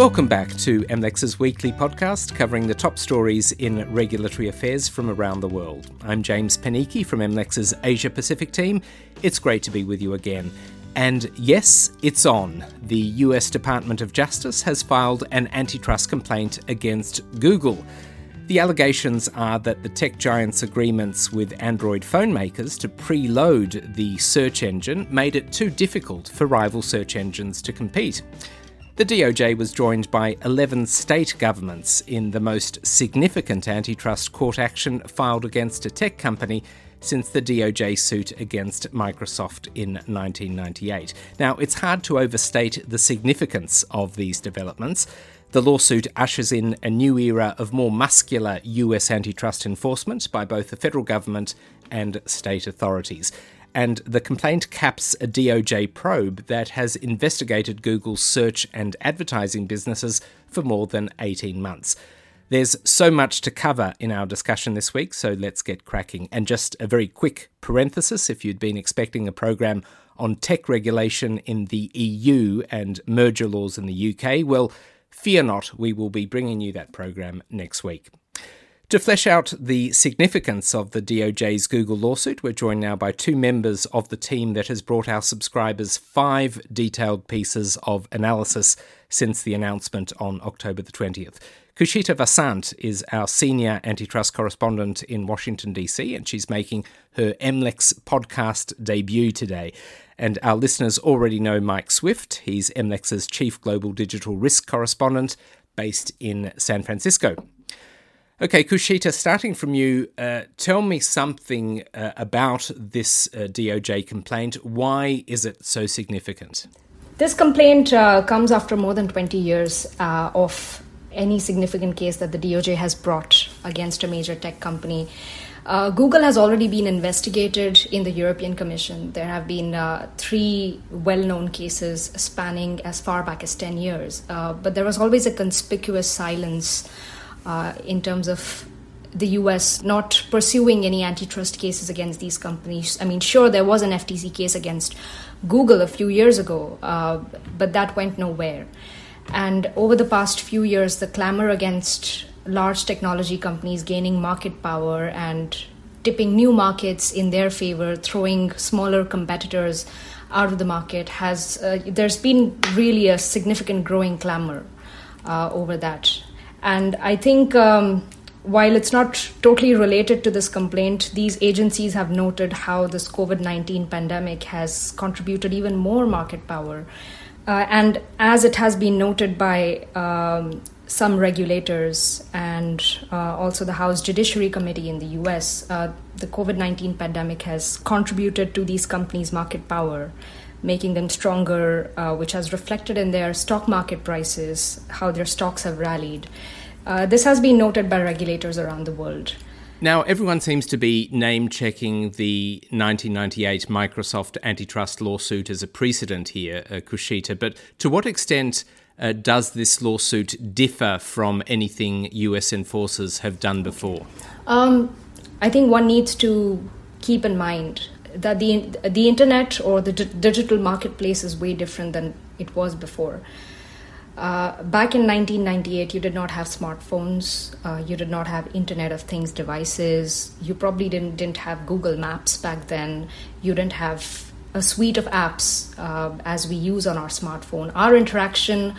Welcome back to MLEX's weekly podcast covering the top stories in regulatory affairs from around the world. I'm James Panichi from MLEX's Asia Pacific team. It's great to be with you again. And yes, it's on. The US Department of Justice has filed an antitrust complaint against Google. The allegations are that the tech giant's agreements with Android phone makers to preload the search engine made it too difficult for rival search engines to compete. The DOJ was joined by 11 state governments in the most significant antitrust court action filed against a tech company since the DOJ suit against Microsoft in 1998. Now, it's hard to overstate the significance of these developments. The lawsuit ushers in a new era of more muscular US antitrust enforcement by both the federal government and state authorities and the complaint caps a DOJ probe that has investigated Google's search and advertising businesses for more than 18 months. There's so much to cover in our discussion this week, so let's get cracking. And just a very quick parenthesis if you'd been expecting a program on tech regulation in the EU and merger laws in the UK, well, fear not, we will be bringing you that program next week. To flesh out the significance of the DOJ's Google lawsuit, we're joined now by two members of the team that has brought our subscribers five detailed pieces of analysis since the announcement on October the 20th. Khushita Vasant is our senior antitrust correspondent in Washington, D.C., and she's making her MLEX podcast debut today. And our listeners already know Mike Swift. He's MLEX's chief global digital risk correspondent based in San Francisco. Okay, Khushita, starting from you, uh, tell me something uh, about this uh, DOJ complaint. Why is it so significant? This complaint uh, comes after more than 20 years uh, of any significant case that the DOJ has brought against a major tech company. Uh, Google has already been investigated in the European Commission. There have been three well known cases spanning as far back as 10 years, but there was always a conspicuous silence uh, in terms of the US not pursuing any antitrust cases against these companies. I mean, sure, there was an FTC case against Google a few years ago, uh, but that went nowhere. And over the past few years, the clamor against large technology companies gaining market power and tipping new markets in their favor, throwing smaller competitors out of the market has uh, there's been really a significant growing clamor uh, over that and I think um, while it's not totally related to this complaint, these agencies have noted how this COVID 19 pandemic has contributed even more market power. Uh, and as it has been noted by um, some regulators and uh, also the House Judiciary Committee in the US, uh, the COVID 19 pandemic has contributed to these companies' market power, making them stronger, uh, which has reflected in their stock market prices, how their stocks have rallied. Uh, this has been noted by regulators around the world. Now, everyone seems to be name checking the 1998 Microsoft antitrust lawsuit as a precedent here, uh, Khushita, but to what extent uh, does this lawsuit differ from anything US enforcers have done before? Um, I think one needs to keep in mind that the, the internet or the digital marketplace is way different than it was before. Uh, back in 1998, you did not have smartphones. Uh, you did not have Internet of Things devices. You probably didn't didn't have Google Maps back then. You didn't have a suite of apps uh, as we use on our smartphone. Our interaction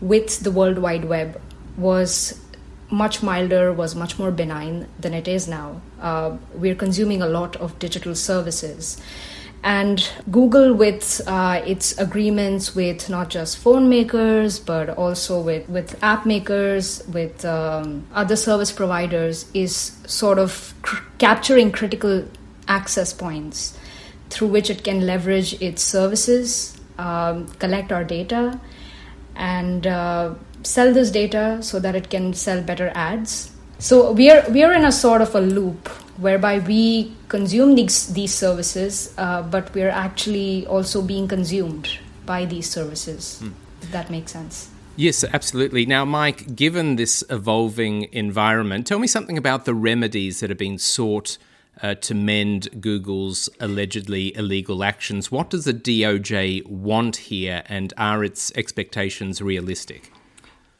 with the World Wide Web was much milder, was much more benign than it is now. Uh, we're consuming a lot of digital services. And Google, with uh, its agreements with not just phone makers, but also with, with app makers, with um, other service providers, is sort of cr- capturing critical access points through which it can leverage its services, um, collect our data, and uh, sell this data so that it can sell better ads. So we are we are in a sort of a loop whereby we consume these these services, uh, but we are actually also being consumed by these services. Mm. That makes sense. Yes, absolutely. Now, Mike, given this evolving environment, tell me something about the remedies that have been sought uh, to mend Google's allegedly illegal actions. What does the DOJ want here, and are its expectations realistic?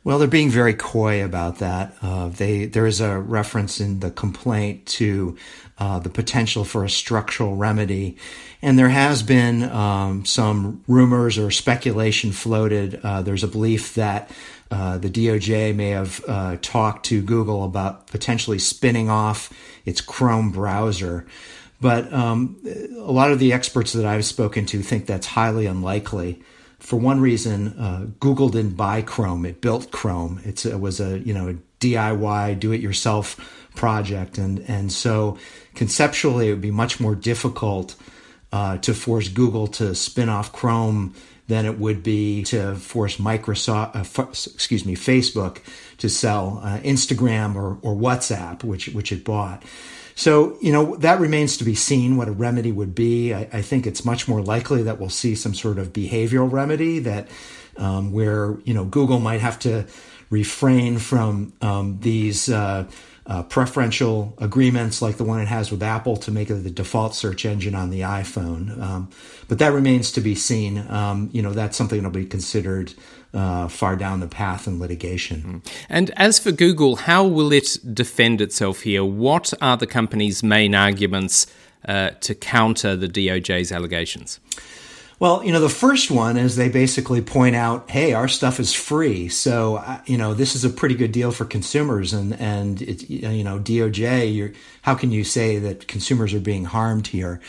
Well, they're being very coy about that. Uh, they there is a reference in the complaint to uh, the potential for a structural remedy, and there has been um, some rumors or speculation floated. Uh, there's a belief that. Uh, the DOJ may have uh, talked to Google about potentially spinning off its Chrome browser. But um, a lot of the experts that I've spoken to think that's highly unlikely for one reason, uh, Google didn't buy Chrome; it built Chrome. It's, it was a you know a DIY, do-it-yourself project, and and so conceptually, it would be much more difficult uh, to force Google to spin off Chrome than it would be to force Microsoft, uh, f- excuse me, Facebook to sell uh, Instagram or, or WhatsApp, which which it bought. So, you know, that remains to be seen what a remedy would be. I, I think it's much more likely that we'll see some sort of behavioral remedy that um, where, you know, Google might have to refrain from um, these uh, uh, preferential agreements like the one it has with Apple to make it the default search engine on the iPhone. Um, but that remains to be seen. Um, you know, that's something that'll be considered uh, far down the path in litigation. Mm. And as for Google, how will it defend itself here? What are the company's main arguments uh, to counter the DOJ's allegations? Well, you know, the first one is they basically point out, "Hey, our stuff is free, so you know this is a pretty good deal for consumers." And and you know, DOJ, how can you say that consumers are being harmed here?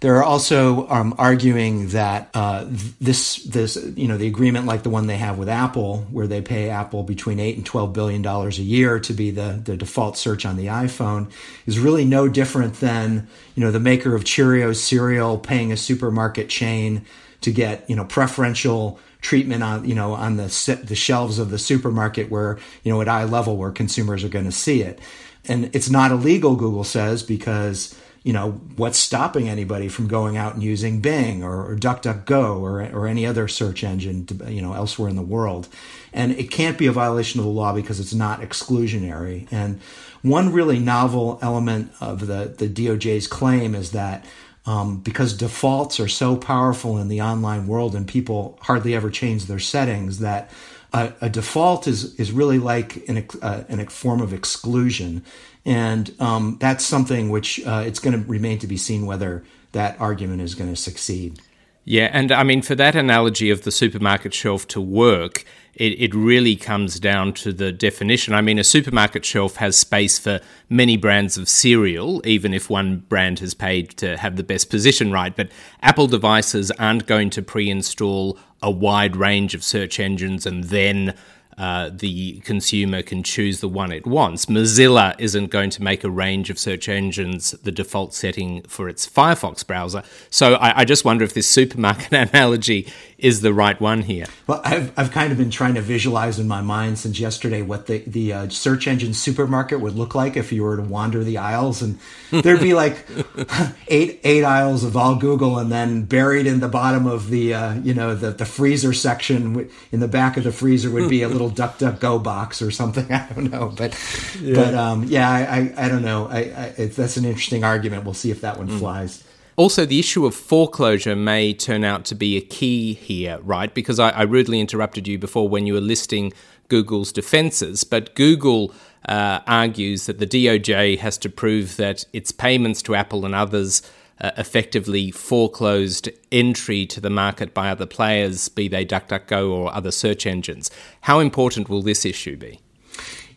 They're also um, arguing that uh, this this you know the agreement like the one they have with Apple, where they pay Apple between eight and twelve billion dollars a year to be the the default search on the iPhone, is really no different than you know the maker of Cheerios cereal paying a supermarket chain to get you know preferential treatment on you know on the the shelves of the supermarket where you know at eye level where consumers are going to see it, and it's not illegal. Google says because you know, what's stopping anybody from going out and using Bing or, or DuckDuckGo or, or any other search engine, to, you know, elsewhere in the world? And it can't be a violation of the law because it's not exclusionary. And one really novel element of the, the DOJ's claim is that um, because defaults are so powerful in the online world and people hardly ever change their settings, that a, a default is, is really like an, uh, an a form of exclusion and um, that's something which uh, it's going to remain to be seen whether that argument is going to succeed. Yeah, and I mean, for that analogy of the supermarket shelf to work, it, it really comes down to the definition. I mean, a supermarket shelf has space for many brands of cereal, even if one brand has paid to have the best position right. But Apple devices aren't going to pre install a wide range of search engines and then uh, the consumer can choose the one it wants. Mozilla isn't going to make a range of search engines the default setting for its Firefox browser. So I, I just wonder if this supermarket analogy is the right one here. Well, I've, I've kind of been trying to visualize in my mind since yesterday what the, the uh, search engine supermarket would look like if you were to wander the aisles. And there'd be like eight eight aisles of all Google, and then buried in the bottom of the, uh, you know, the, the freezer section in the back of the freezer would be a little DuckDuckGo box or something. I don't know. But, yeah. but um, yeah, I, I, I, don't know. I, I, that's an interesting argument. We'll see if that one mm. flies. Also, the issue of foreclosure may turn out to be a key here, right? Because I, I rudely interrupted you before when you were listing Google's defenses, but Google uh, argues that the DOJ has to prove that its payments to Apple and others uh, effectively foreclosed entry to the market by other players, be they DuckDuckGo or other search engines. How important will this issue be?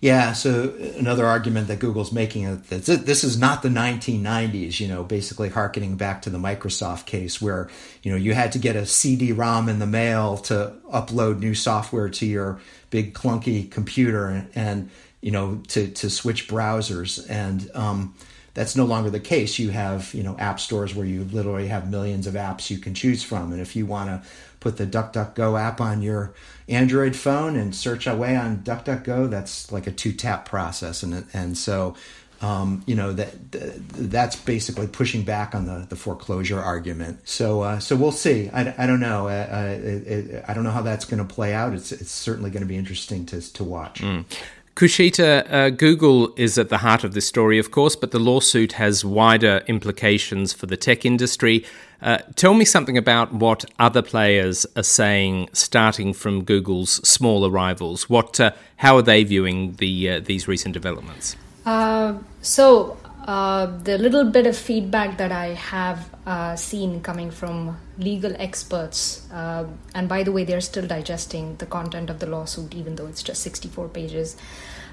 Yeah, so another argument that Google's making is that this is not the 1990s, you know, basically harkening back to the Microsoft case where, you know, you had to get a CD-ROM in the mail to upload new software to your big clunky computer and, and you know, to, to switch browsers. And, um, that's no longer the case. You have, you know, app stores where you literally have millions of apps you can choose from. And if you want to put the DuckDuckGo app on your Android phone and search away on DuckDuckGo, that's like a two tap process, and and so. Um, you know that that's basically pushing back on the, the foreclosure argument. So uh, so we'll see. I, I don't know. I don't know how that's going to play out. It's it's certainly going to be interesting to to watch. Mm. Khushita, uh, Google is at the heart of this story, of course, but the lawsuit has wider implications for the tech industry. Uh, tell me something about what other players are saying, starting from Google's smaller rivals. What, uh, how are they viewing the uh, these recent developments? Uh, so, uh, the little bit of feedback that I have uh, seen coming from legal experts, uh, and by the way, they're still digesting the content of the lawsuit, even though it's just 64 pages.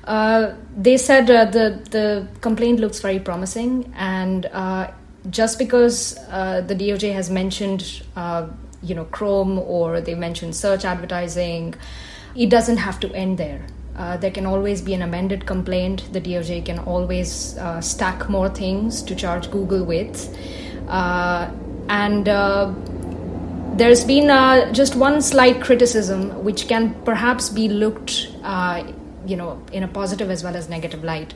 Uh, they said uh, the the complaint looks very promising, and just because the DOJ has mentioned, you know, Chrome or they mentioned search advertising, it doesn't have to end there. Uh, there can always be an amended complaint. The DOJ can always uh, stack more things to charge Google with. Uh, and uh, there's been uh, just one slight criticism, which can perhaps be looked, you know, in a positive as well as negative light.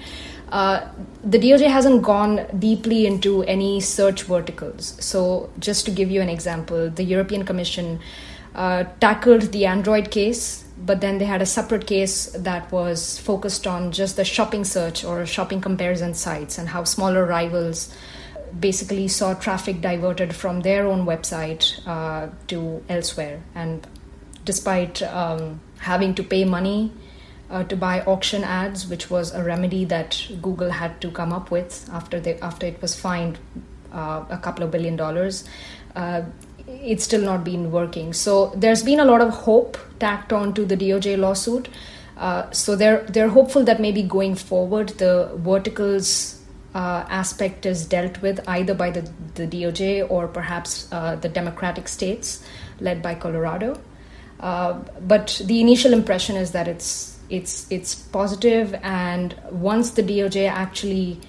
the DOJ hasn't gone deeply into any search verticals. So, just to give you an example, the European Commission tackled the Android case but then they had a separate case that was focused on just the shopping search or shopping comparison sites and how smaller rivals basically saw traffic diverted from their own website uh, to elsewhere. And despite um, having to pay money uh, to buy auction ads, which was a remedy that Google had to come up with after they after it was fined uh, a couple of billion dollars, uh, it's still not been working. So there's been a lot of hope tacked on to the DOJ lawsuit. Uh, so they're they're hopeful that maybe going forward the verticals uh, aspect is dealt with either by the, the DOJ or perhaps uh, the Democratic states led by Colorado. Uh, but the initial impression is that it's it's it's positive, and once the DOJ actually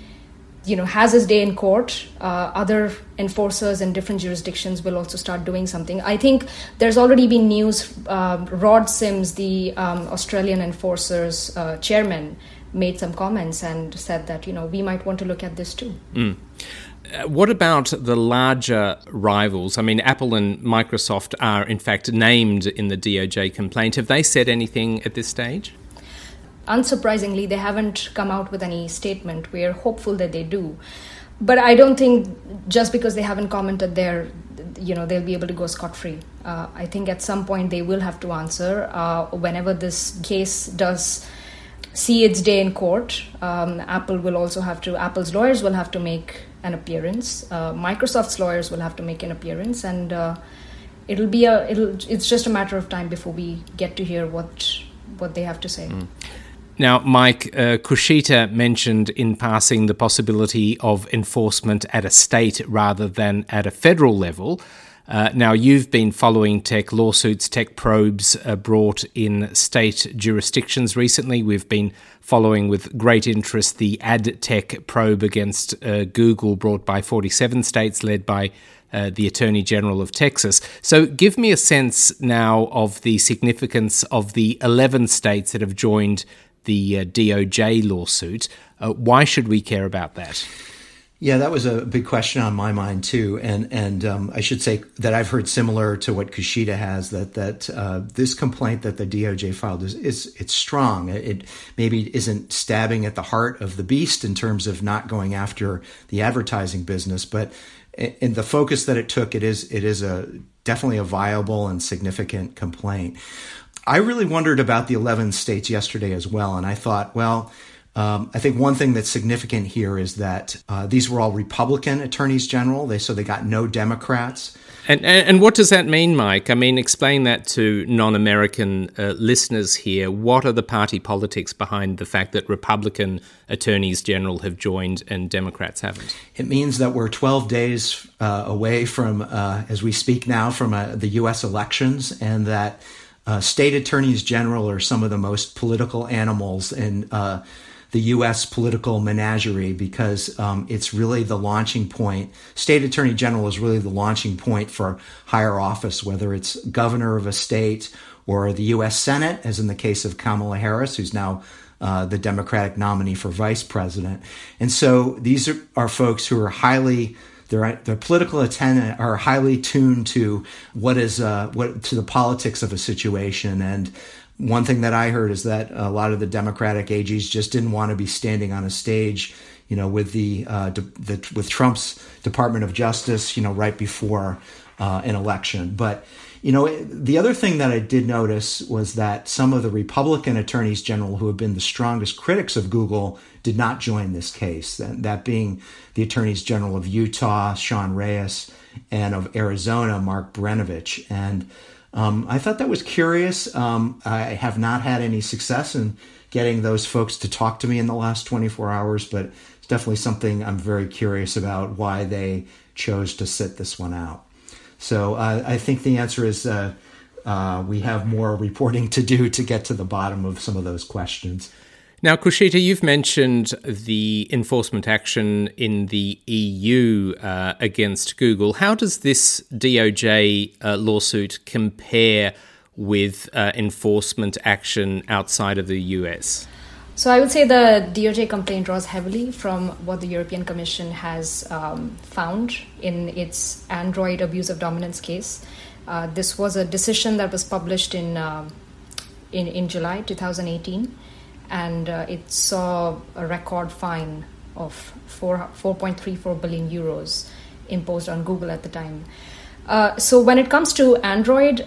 you know has his day in court uh, other enforcers in different jurisdictions will also start doing something i think there's already been news uh, rod sims the um, australian enforcers uh, chairman made some comments and said that you know we might want to look at this too mm. What about the larger rivals? I mean, Apple and Microsoft are, in fact, named in the DOJ complaint. Have they said anything at this stage? Unsurprisingly, they haven't come out with any statement. We're hopeful that they do. But I don't think just because they haven't commented there, you know, they'll be able to go scot free. Uh, I think at some point they will have to answer. Uh, whenever this case does see its day in court, um, Apple will also have to, Apple's lawyers will have to make an appearance. Uh, Microsoft's lawyers will have to make an appearance. And uh, it'll be a, it'll, it's just a matter of time before we get to hear what, what they have to say. Mm. Now, Mike, uh, Khushita mentioned in passing the possibility of enforcement at a state rather than at a federal level. Uh, now, you've been following tech lawsuits, tech probes uh, brought in state jurisdictions recently. We've been following with great interest the ad tech probe against uh, Google brought by 47 states, led by uh, the Attorney General of Texas. So, give me a sense now of the significance of the 11 states that have joined the uh, DOJ lawsuit. Uh, why should we care about that? Yeah, that was a big question on my mind too, and and um, I should say that I've heard similar to what Khushita has that that uh, this complaint that the DOJ filed is, is it's strong. It, maybe isn't stabbing at the heart of the beast in terms of not going after the advertising business, but in the focus that it took, it is it is a definitely a viable and significant complaint. I really wondered about the 11 states yesterday as well. And I thought, well, um, I think one thing that's significant here is that uh, these were all Republican attorneys general. They so they got no Democrats. And, and, and what does that mean, Mike? I mean, explain that to non-American uh, listeners here. What are the party politics behind the fact that Republican attorneys general have joined and Democrats haven't? It means that we're 12 days uh, away from, uh, as we speak now, from uh, the U.S. elections, and that uh, state attorneys general are some of the most political animals in uh, the U.S. political menagerie because um, it's really the launching point. State attorney general is really the launching point for higher office, whether it's governor of a state or the U.S. Senate, as in the case of Kamala Harris, who's now uh, the Democratic nominee for vice president. And so these are, are folks who are highly their their political attendant are highly tuned to what is uh, what to the politics of a situation and one thing that I heard is that a lot of the Democratic AGs just didn't want to be standing on a stage, you know, with the, uh, de- the with Trump's Department of Justice, you know, right before uh, an election. But you know, the other thing that I did notice was that some of the Republican attorneys general who have been the strongest critics of Google did not join this case. That, being the attorneys general of Utah, Sean Reyes, and of Arizona, Mark Brnovich. And um, I thought that was curious. Um, I have not had any success in getting those folks to talk to me in the last 24 hours, but it's definitely something I'm very curious about why they chose to sit this one out. So uh, I think the answer is uh, uh, we have more reporting to do to get to the bottom of some of those questions. Now, Khushita, you've mentioned the enforcement action in the EU uh, against Google. How does this DOJ uh, lawsuit compare with uh, enforcement action outside of the US? So I would say the DOJ complaint draws heavily from what the European Commission has um, found in its Android abuse of dominance case. Uh, this was a decision that was published in uh, in, in July 2018, and uh, it saw a record fine of 4, 4.34 billion euros imposed on Google at the time. Uh, so when it comes to Android,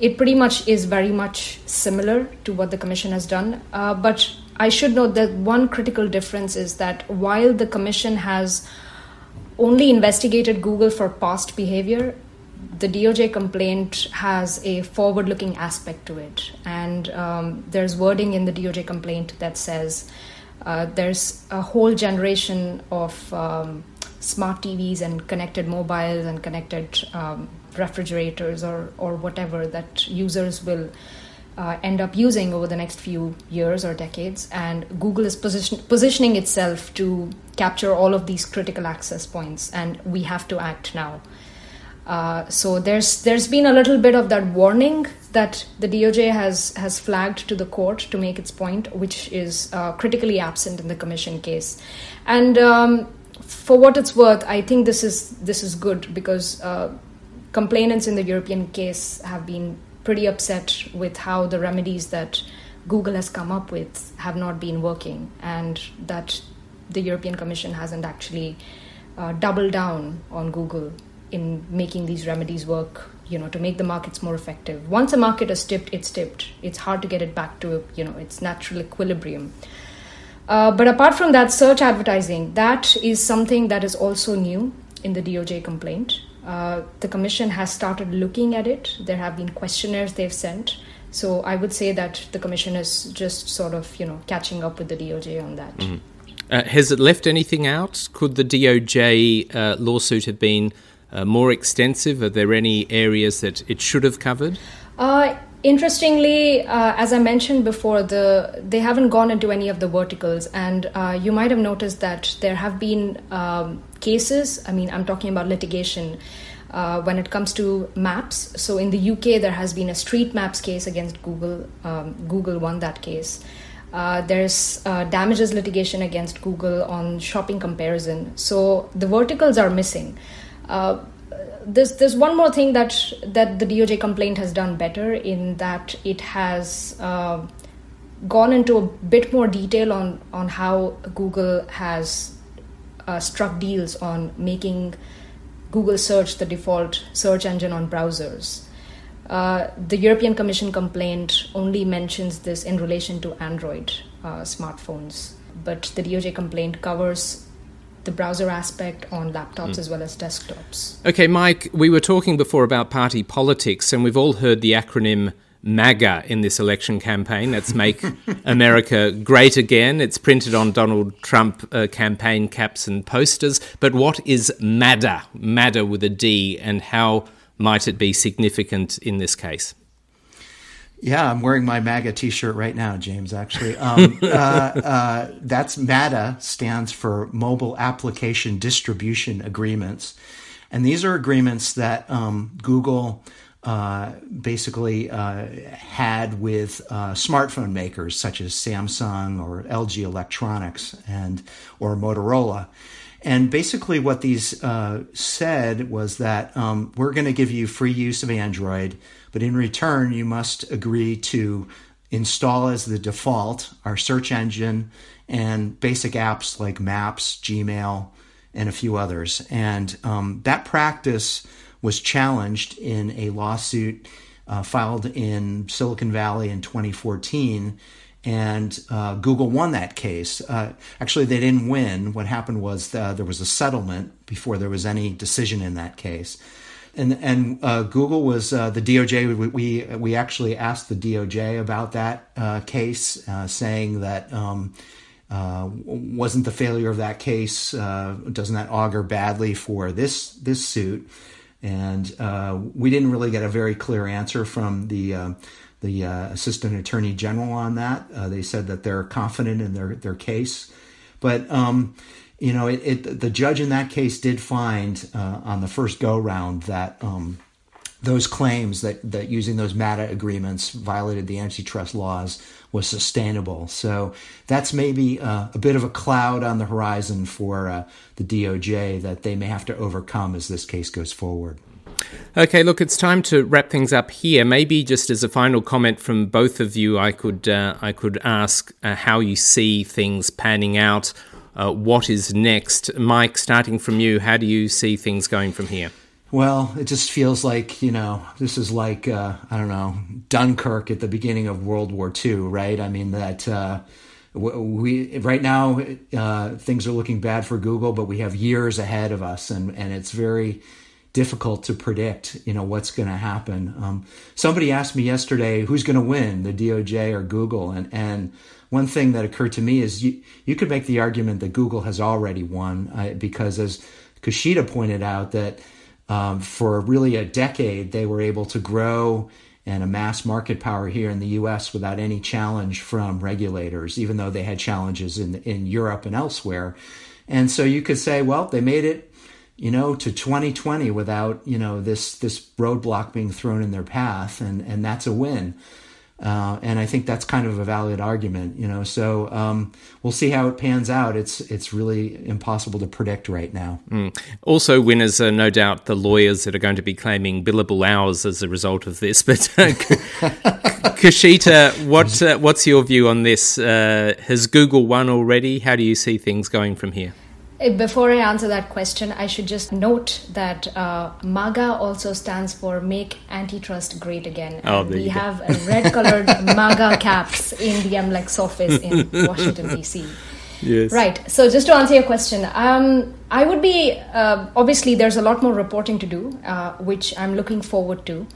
it pretty much is very much similar to what the Commission has done, uh, but I should note that one critical difference is that while the Commission has only investigated Google for past behavior, the DOJ complaint has a forward looking aspect to it. And um, there's wording in the DOJ complaint that says uh, there's a whole generation of um, smart TVs and connected mobiles and connected um, refrigerators or, or whatever that users will uh, end up using over the next few years or decades. And Google is position- positioning itself to capture all of these critical access points, and we have to act now. Uh, so there's there's been a little bit of that warning that the DOJ has has flagged to the court to make its point, which is uh, critically absent in the commission case. And um, for what it's worth, I think this is this is good because uh, complainants in the European case have been pretty upset with how the remedies that Google has come up with have not been working, and that the European Commission hasn't actually uh, doubled down on Google in making these remedies work. You know, to make the markets more effective. Once a market is tipped, it's tipped. It's hard to get it back to you know its natural equilibrium. Uh, but apart from that, search advertising that is something that is also new in the DOJ complaint. Uh, the commission has started looking at it. There have been questionnaires they've sent. So I would say that the commission is just sort of, you know, catching up with the DOJ on that. Mm-hmm. Uh, has it left anything out? Could the DOJ uh, lawsuit have been uh, more extensive? Are there any areas that it should have covered? Uh, interestingly, uh, as I mentioned before, the they haven't gone into any of the verticals, and uh, you might have noticed that there have been um, cases. I mean, I'm talking about litigation. Uh, when it comes to maps, so in the UK, there has been a street maps case against Google. Um, Google won that case. Uh, there's uh, damages litigation against Google on shopping comparison. So the verticals are missing. There's there's one more thing that that the DOJ complaint has done better in that it has uh, gone into a bit more detail on on how Google has uh, struck deals on making Google search the default search engine on browsers. Uh, the European Commission complaint only mentions this in relation to Android uh, smartphones, but the DOJ complaint covers the browser aspect on laptops mm. as well as desktops. Okay, Mike, we were talking before about party politics, and we've all heard the acronym MAGA in this election campaign. That's Make America Great Again. It's printed on Donald Trump uh, campaign caps and posters. But what is MADA? MADA with a D, and how might it be significant in this case? Yeah, I'm wearing my MAGA T-shirt right now, James. Actually, um, uh, uh, that's MADA stands for Mobile Application Distribution Agreements, and these are agreements that um, Google uh, basically uh, had with uh, smartphone makers such as Samsung or LG Electronics and or Motorola. And basically, what these uh, said was that um, we're going to give you free use of Android, but in return, you must agree to install as the default our search engine and basic apps like Maps, Gmail, and a few others. And um, that practice was challenged in a lawsuit uh, filed in Silicon Valley in 2014. And uh, Google won that case. Uh, actually, they didn't win. What happened was uh, there was a settlement before there was any decision in that case and and uh, Google was uh, the DOJ. We we actually asked the DOJ about that uh, case, uh, saying that um, uh, wasn't the failure of that case uh, doesn't that augur badly for this this suit? And we didn't really get a very clear answer from the the assistant attorney general on that. they said that they're confident in their their case, but. Um, you know, it, it, the judge in that case did find uh, on the first go round that um, those claims that, that using those MADA agreements violated the antitrust laws was sustainable. So that's maybe uh, a bit of a cloud on the horizon for uh, the DOJ that they may have to overcome as this case goes forward. Okay, look, it's time to wrap things up here. Maybe just as a final comment from both of you, I could uh, I could ask uh, how you see things panning out uh, what is next. Mike, starting from you, how do you see things going from here? Well, it just feels like, you know, this is like, uh, I don't know, Dunkirk at the beginning of World War II, right? I mean, that uh, we, right now, uh, things are looking bad for Google, but we have years ahead of us, and, and it's very difficult to predict, you know, what's going to happen. Um, somebody asked me yesterday, who's going to win, the DOJ or Google? And, and one thing that occurred to me is you, you could make the argument that Google has already won uh, because, as Khushita pointed out, that um, for really a decade they were able to grow and amass market power here in the U.S. without any challenge from regulators, even though they had challenges in in Europe and elsewhere. And so you could say, well, they made it, you know, to 2020 without you know this this roadblock being thrown in their path, and and that's a win. Uh, and I think that's kind of a valid argument, you know. So um, we'll see how it pans out. It's it's really impossible to predict right now. Mm. Also, winners are no doubt the lawyers that are going to be claiming billable hours as a result of this. But uh, Khushita, what uh, what's your view on this? Uh, has Google won already? How do you see things going from here? Eh, before I answer that question, I should just note that uh, MAGA also stands for Make Antitrust Great Again. Oh, we have red colored MAGA caps in the MLEX office in Washington, D.C. Yes. Right. So, just to answer your question, um, I would be uh, obviously there's a lot more reporting to do, uh, which I'm looking forward to.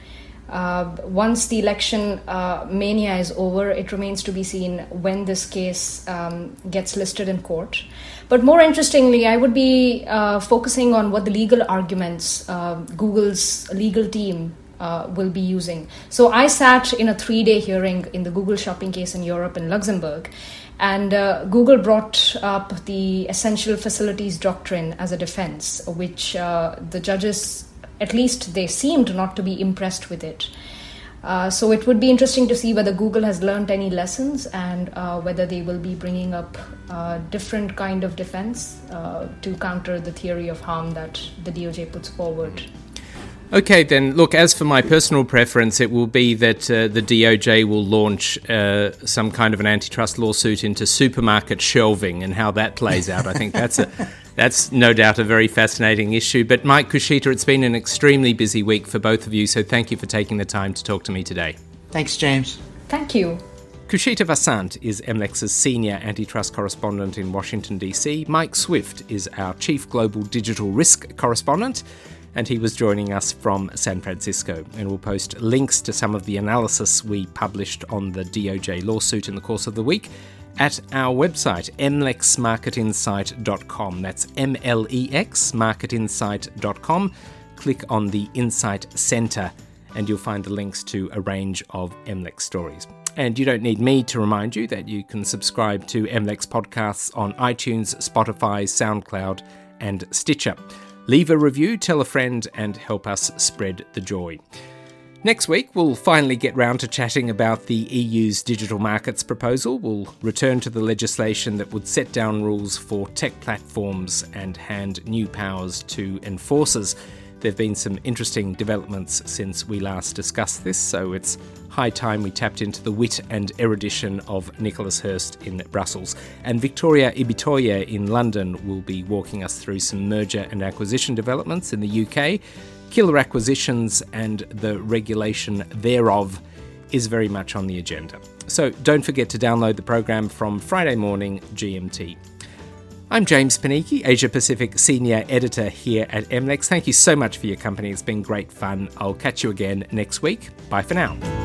Uh, once the election uh, mania is over, it remains to be seen when this case um, gets listed in court. But more interestingly, I would be uh, focusing on what the legal arguments uh, Google's legal team uh, will be using. So I sat in a three day hearing in the Google shopping case in Europe and Luxembourg. And uh, Google brought up the essential facilities doctrine as a defense, which uh, the judges, at least they seemed not to be impressed with it. Uh, so it would be interesting to see whether Google has learned any lessons and uh, whether they will be bringing up a different kind of defense uh, to counter the theory of harm that the DOJ puts forward. Okay, then, look, as for my personal preference, it will be that uh, the DOJ will launch uh, some kind of an antitrust lawsuit into supermarket shelving and how that plays out. I think that's a. That's no doubt a very fascinating issue. But Mike Khushita, it's been an extremely busy week for both of you, so thank you for taking the time to talk to me today. Thanks, James. Thank you. Khushita Vasant is MLEX's senior antitrust correspondent in Washington, D.C. Mike Swift is our chief global digital risk correspondent and he was joining us from San Francisco. And we'll post links to some of the analysis we published on the DOJ lawsuit in the course of the week at our website, mlexmarketinsight.com. That's M L E X marketinsight.com. Click on the Insight Center and you'll find the links to a range of MLEX stories. And you don't need me to remind you that you can subscribe to MLEX podcasts on iTunes, Spotify, SoundCloud, and Stitcher. Leave a review, tell a friend, and help us spread the joy. Next week, we'll finally get round to chatting about the EU's digital markets proposal. We'll return to the legislation that would set down rules for tech platforms and hand new powers to enforcers. There have been some interesting developments since we last discussed this, so it's high time we tapped into the wit and erudition of Nicholas Hirst in Brussels. And Victoria Ibitoye in London will be walking us through some merger and acquisition developments in the UK. Killer acquisitions and the regulation thereof is very much on the agenda. So don't forget to download the program from Friday morning GMT. I'm James Panichi, Asia Pacific Senior Editor here at MLEX. Thank you so much for your company. It's been great fun. I'll catch you again next week. Bye for now.